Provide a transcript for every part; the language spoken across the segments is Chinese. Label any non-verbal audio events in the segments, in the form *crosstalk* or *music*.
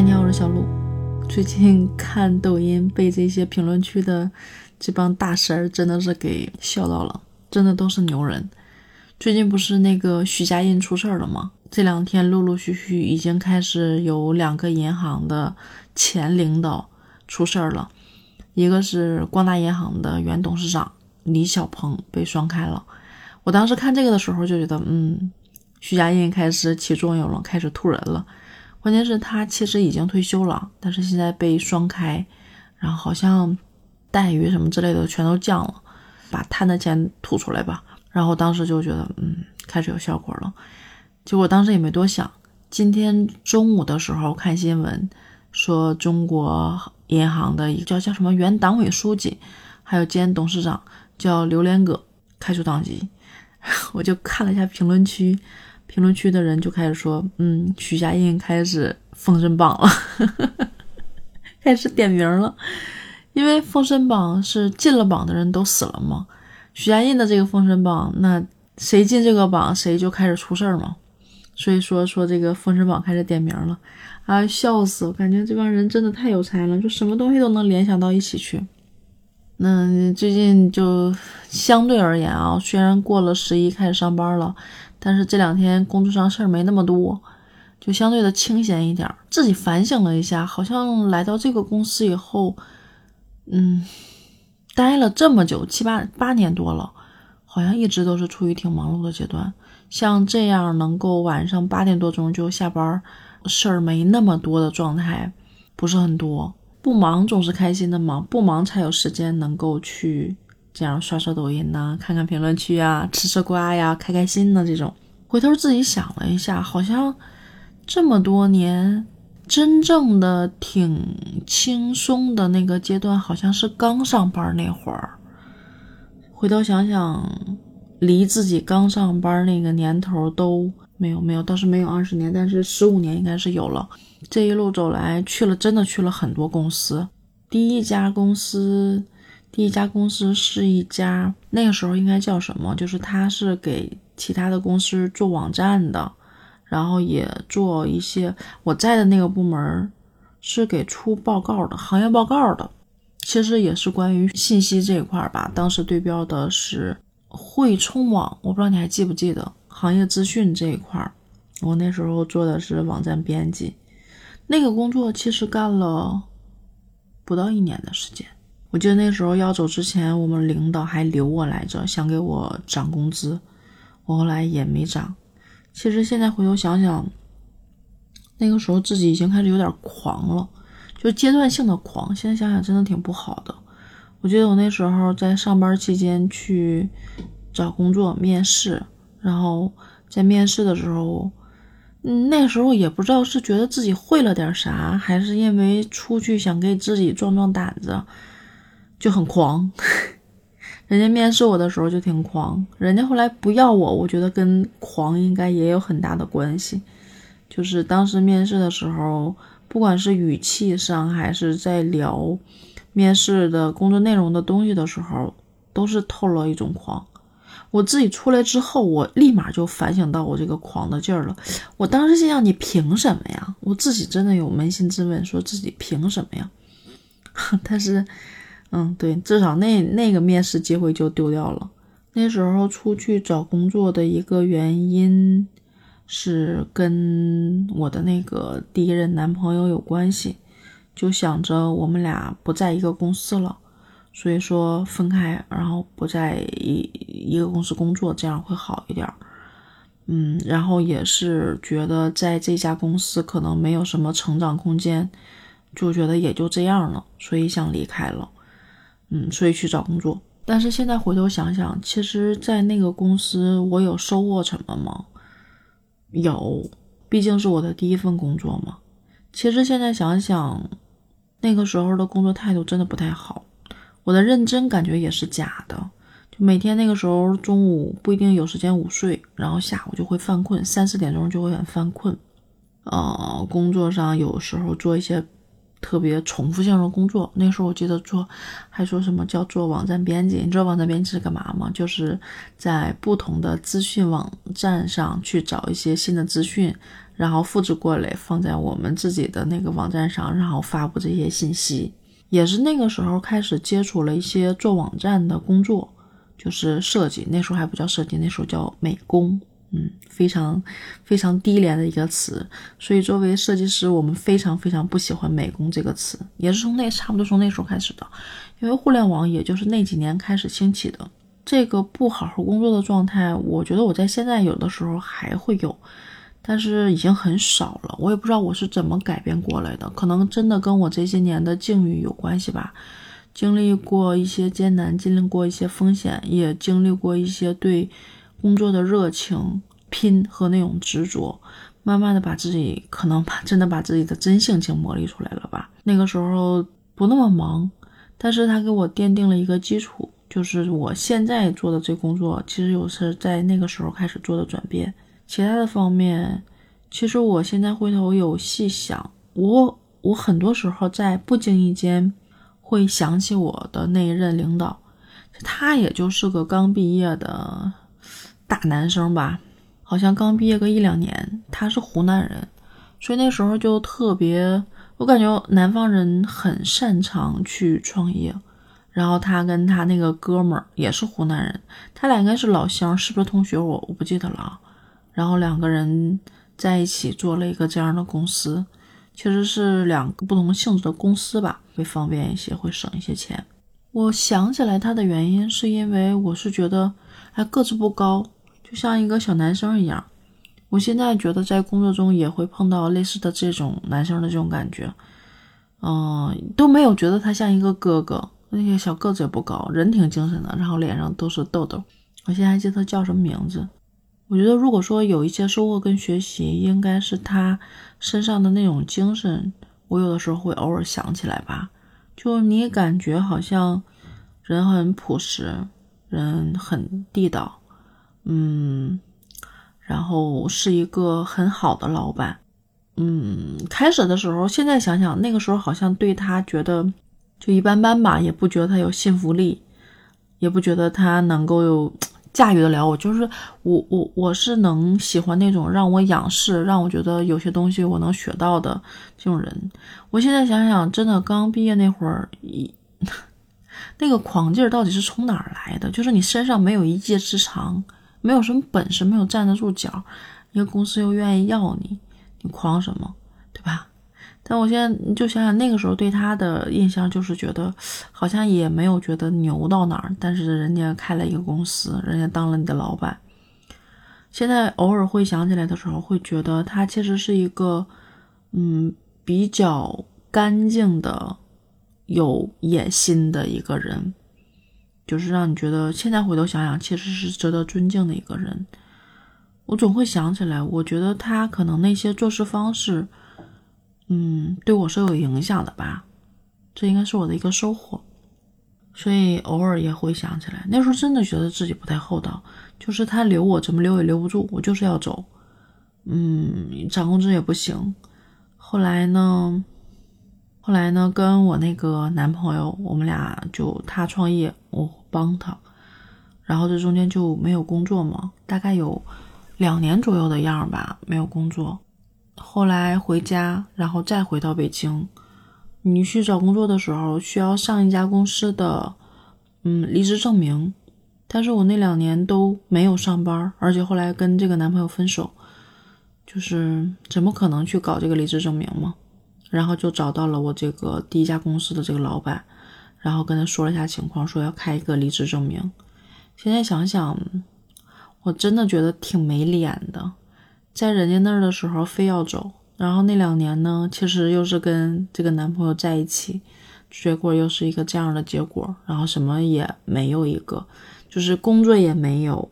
嗨，你好，我是小鹿。最近看抖音，被这些评论区的这帮大神儿真的是给笑到了，真的都是牛人。最近不是那个许家印出事儿了吗？这两天陆陆续续已经开始有两个银行的前领导出事儿了，一个是光大银行的原董事长李小鹏被双开了。我当时看这个的时候就觉得，嗯，许家印开始起作用了，开始吐人了。关键是，他其实已经退休了，但是现在被双开，然后好像待遇什么之类的全都降了，把贪的钱吐出来吧。然后当时就觉得，嗯，开始有效果了。结果当时也没多想。今天中午的时候看新闻，说中国银行的一个叫叫什么原党委书记，还有兼董事长叫刘连葛开除党籍。*laughs* 我就看了一下评论区。评论区的人就开始说：“嗯，许家印开始封神榜了，*laughs* 开始点名了，因为封神榜是进了榜的人都死了嘛。许家印的这个封神榜，那谁进这个榜，谁就开始出事儿嘛。所以说说这个封神榜开始点名了，啊，笑死！我感觉这帮人真的太有才了，就什么东西都能联想到一起去。那最近就相对而言啊，虽然过了十一开始上班了。”但是这两天工作上事儿没那么多，就相对的清闲一点。自己反省了一下，好像来到这个公司以后，嗯，待了这么久，七八八年多了，好像一直都是处于挺忙碌的阶段。像这样能够晚上八点多钟就下班，事儿没那么多的状态，不是很多。不忙总是开心的忙，不忙才有时间能够去。这样刷刷抖音呐，看看评论区啊，吃吃瓜呀，开开心的这种。回头自己想了一下，好像这么多年真正的挺轻松的那个阶段，好像是刚上班那会儿。回头想想，离自己刚上班那个年头都没有没有，倒是没有二十年，但是十五年应该是有了。这一路走来，去了真的去了很多公司，第一家公司。第一家公司是一家，那个时候应该叫什么？就是他是给其他的公司做网站的，然后也做一些我在的那个部门是给出报告的，行业报告的，其实也是关于信息这一块吧。当时对标的是汇充网，我不知道你还记不记得行业资讯这一块，我那时候做的是网站编辑，那个工作其实干了不到一年的时间。我记得那时候要走之前，我们领导还留我来着，想给我涨工资，我后来也没涨。其实现在回头想想，那个时候自己已经开始有点狂了，就阶段性的狂。现在想想真的挺不好的。我记得我那时候在上班期间去找工作面试，然后在面试的时候，嗯，那时候也不知道是觉得自己会了点啥，还是因为出去想给自己壮壮胆子。就很狂，*laughs* 人家面试我的时候就挺狂，人家后来不要我，我觉得跟狂应该也有很大的关系。就是当时面试的时候，不管是语气上还是在聊面试的工作内容的东西的时候，都是透露一种狂。我自己出来之后，我立马就反省到我这个狂的劲儿了。我当时心想：你凭什么呀？我自己真的有扪心自问，说自己凭什么呀？*laughs* 但是。嗯，对，至少那那个面试机会就丢掉了。那时候出去找工作的一个原因是跟我的那个第一任男朋友有关系，就想着我们俩不在一个公司了，所以说分开，然后不在一一个公司工作，这样会好一点。嗯，然后也是觉得在这家公司可能没有什么成长空间，就觉得也就这样了，所以想离开了。嗯，所以去找工作。但是现在回头想想，其实，在那个公司，我有收获什么吗？有，毕竟是我的第一份工作嘛。其实现在想想，那个时候的工作态度真的不太好，我的认真感觉也是假的。就每天那个时候中午不一定有时间午睡，然后下午就会犯困，三四点钟就会很犯困。呃，工作上有时候做一些特别重复性的工作。那时候我记得做，还说什么叫做网站编辑？你知道网站编辑是干嘛吗？就是在不同的资讯网站上去找一些新的资讯，然后复制过来放在我们自己的那个网站上，然后发布这些信息。也是那个时候开始接触了一些做网站的工作，就是设计。那时候还不叫设计，那时候叫美工。嗯，非常非常低廉的一个词，所以作为设计师，我们非常非常不喜欢“美工”这个词，也是从那差不多从那时候开始的，因为互联网也就是那几年开始兴起的。这个不好好工作的状态，我觉得我在现在有的时候还会有，但是已经很少了。我也不知道我是怎么改变过来的，可能真的跟我这些年的境遇有关系吧。经历过一些艰难，经历过一些风险，也经历过一些对。工作的热情、拼和那种执着，慢慢的把自己可能把真的把自己的真性情磨砺出来了吧。那个时候不那么忙，但是他给我奠定了一个基础，就是我现在做的这工作，其实有是在那个时候开始做的转变。其他的方面，其实我现在回头有细想，我我很多时候在不经意间会想起我的那一任领导，他也就是个刚毕业的。大男生吧，好像刚毕业个一两年。他是湖南人，所以那时候就特别，我感觉南方人很擅长去创业。然后他跟他那个哥们儿也是湖南人，他俩应该是老乡，是不是同学？我我不记得了。然后两个人在一起做了一个这样的公司，其实是两个不同性质的公司吧，会方便一些，会省一些钱。我想起来他的原因，是因为我是觉得，哎，个子不高。就像一个小男生一样，我现在觉得在工作中也会碰到类似的这种男生的这种感觉，嗯，都没有觉得他像一个哥哥，那个小个子也不高，人挺精神的，然后脸上都是痘痘。我现在还记得叫什么名字。我觉得如果说有一些收获跟学习，应该是他身上的那种精神，我有的时候会偶尔想起来吧，就你感觉好像人很朴实，人很地道。嗯，然后是一个很好的老板。嗯，开始的时候，现在想想，那个时候好像对他觉得就一般般吧，也不觉得他有信服力，也不觉得他能够有驾驭得了我。就是我我我是能喜欢那种让我仰视，让我觉得有些东西我能学到的这种人。我现在想想，真的刚毕业那会儿，一 *laughs* 那个狂劲儿到底是从哪儿来的？就是你身上没有一技之长。没有什么本事，没有站得住脚，一个公司又愿意要你，你狂什么，对吧？但我现在就想想那个时候对他的印象，就是觉得好像也没有觉得牛到哪儿，但是人家开了一个公司，人家当了你的老板。现在偶尔会想起来的时候，会觉得他其实是一个，嗯，比较干净的、有野心的一个人。就是让你觉得现在回头想想，其实是值得尊敬的一个人。我总会想起来，我觉得他可能那些做事方式，嗯，对我是有影响的吧。这应该是我的一个收获。所以偶尔也会想起来，那时候真的觉得自己不太厚道，就是他留我怎么留也留不住，我就是要走。嗯，涨工资也不行。后来呢？后来呢，跟我那个男朋友，我们俩就他创业，帮他，然后这中间就没有工作嘛，大概有两年左右的样吧，没有工作。后来回家，然后再回到北京，你去找工作的时候需要上一家公司的嗯离职证明，但是我那两年都没有上班，而且后来跟这个男朋友分手，就是怎么可能去搞这个离职证明嘛？然后就找到了我这个第一家公司的这个老板，然后跟他说了一下情况，说要开一个离职证明。现在想想，我真的觉得挺没脸的，在人家那儿的时候非要走，然后那两年呢，其实又是跟这个男朋友在一起，结果又是一个这样的结果，然后什么也没有一个，就是工作也没有，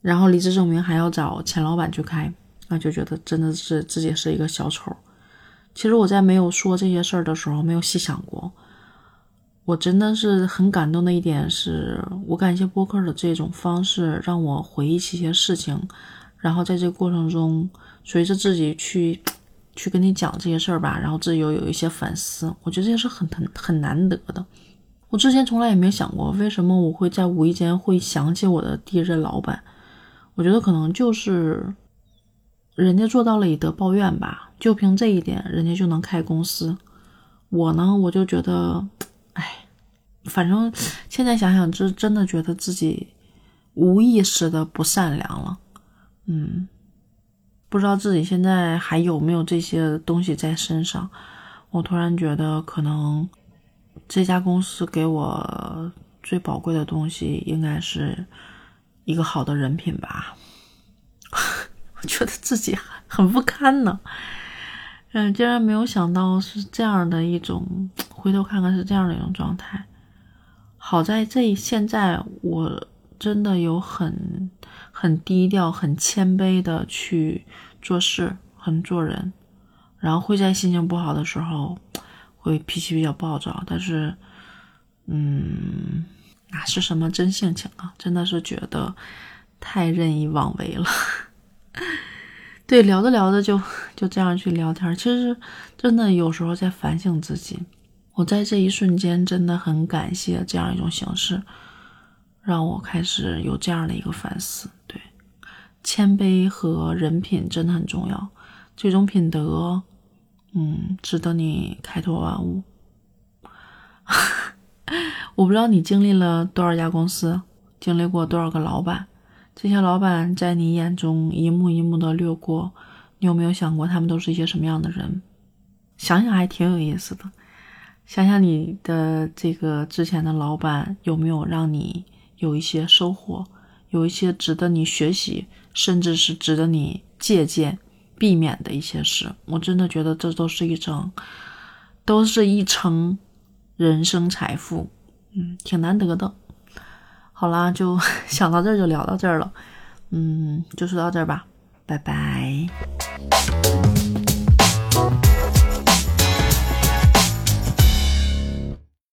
然后离职证明还要找前老板去开，那就觉得真的是自己是一个小丑。其实我在没有说这些事儿的时候，没有细想过。我真的是很感动的一点是，我感谢播客的这种方式，让我回忆起一些事情，然后在这个过程中，随着自己去去跟你讲这些事儿吧，然后自己又有一些反思，我觉得这些是很很很难得的。我之前从来也没想过，为什么我会在无意间会想起我的第一任老板。我觉得可能就是人家做到了以德报怨吧，就凭这一点，人家就能开公司。我呢，我就觉得，反正现在想想，就真的觉得自己无意识的不善良了。嗯。不知道自己现在还有没有这些东西在身上，我突然觉得可能这家公司给我最宝贵的东西应该是一个好的人品吧。*laughs* 我觉得自己很不堪呢，嗯，竟然没有想到是这样的一种，回头看看是这样的一种状态。好在这现在我。真的有很很低调、很谦卑的去做事，很做人，然后会在心情不好的时候会脾气比较暴躁，但是，嗯，哪是什么真性情啊？真的是觉得太任意妄为了。*laughs* 对，聊着聊着就就这样去聊天，其实真的有时候在反省自己。我在这一瞬间真的很感谢这样一种形式。让我开始有这样的一个反思，对，谦卑和人品真的很重要，这种品德，嗯，值得你开拓万物。*laughs* 我不知道你经历了多少家公司，经历过多少个老板，这些老板在你眼中一幕一幕的掠过，你有没有想过他们都是一些什么样的人？想想还挺有意思的，想想你的这个之前的老板有没有让你。有一些收获，有一些值得你学习，甚至是值得你借鉴、避免的一些事。我真的觉得这都是一层，都是一层人生财富，嗯，挺难得的。好啦，就 *laughs* 想到这儿就聊到这儿了，嗯，就说到这儿吧，拜拜。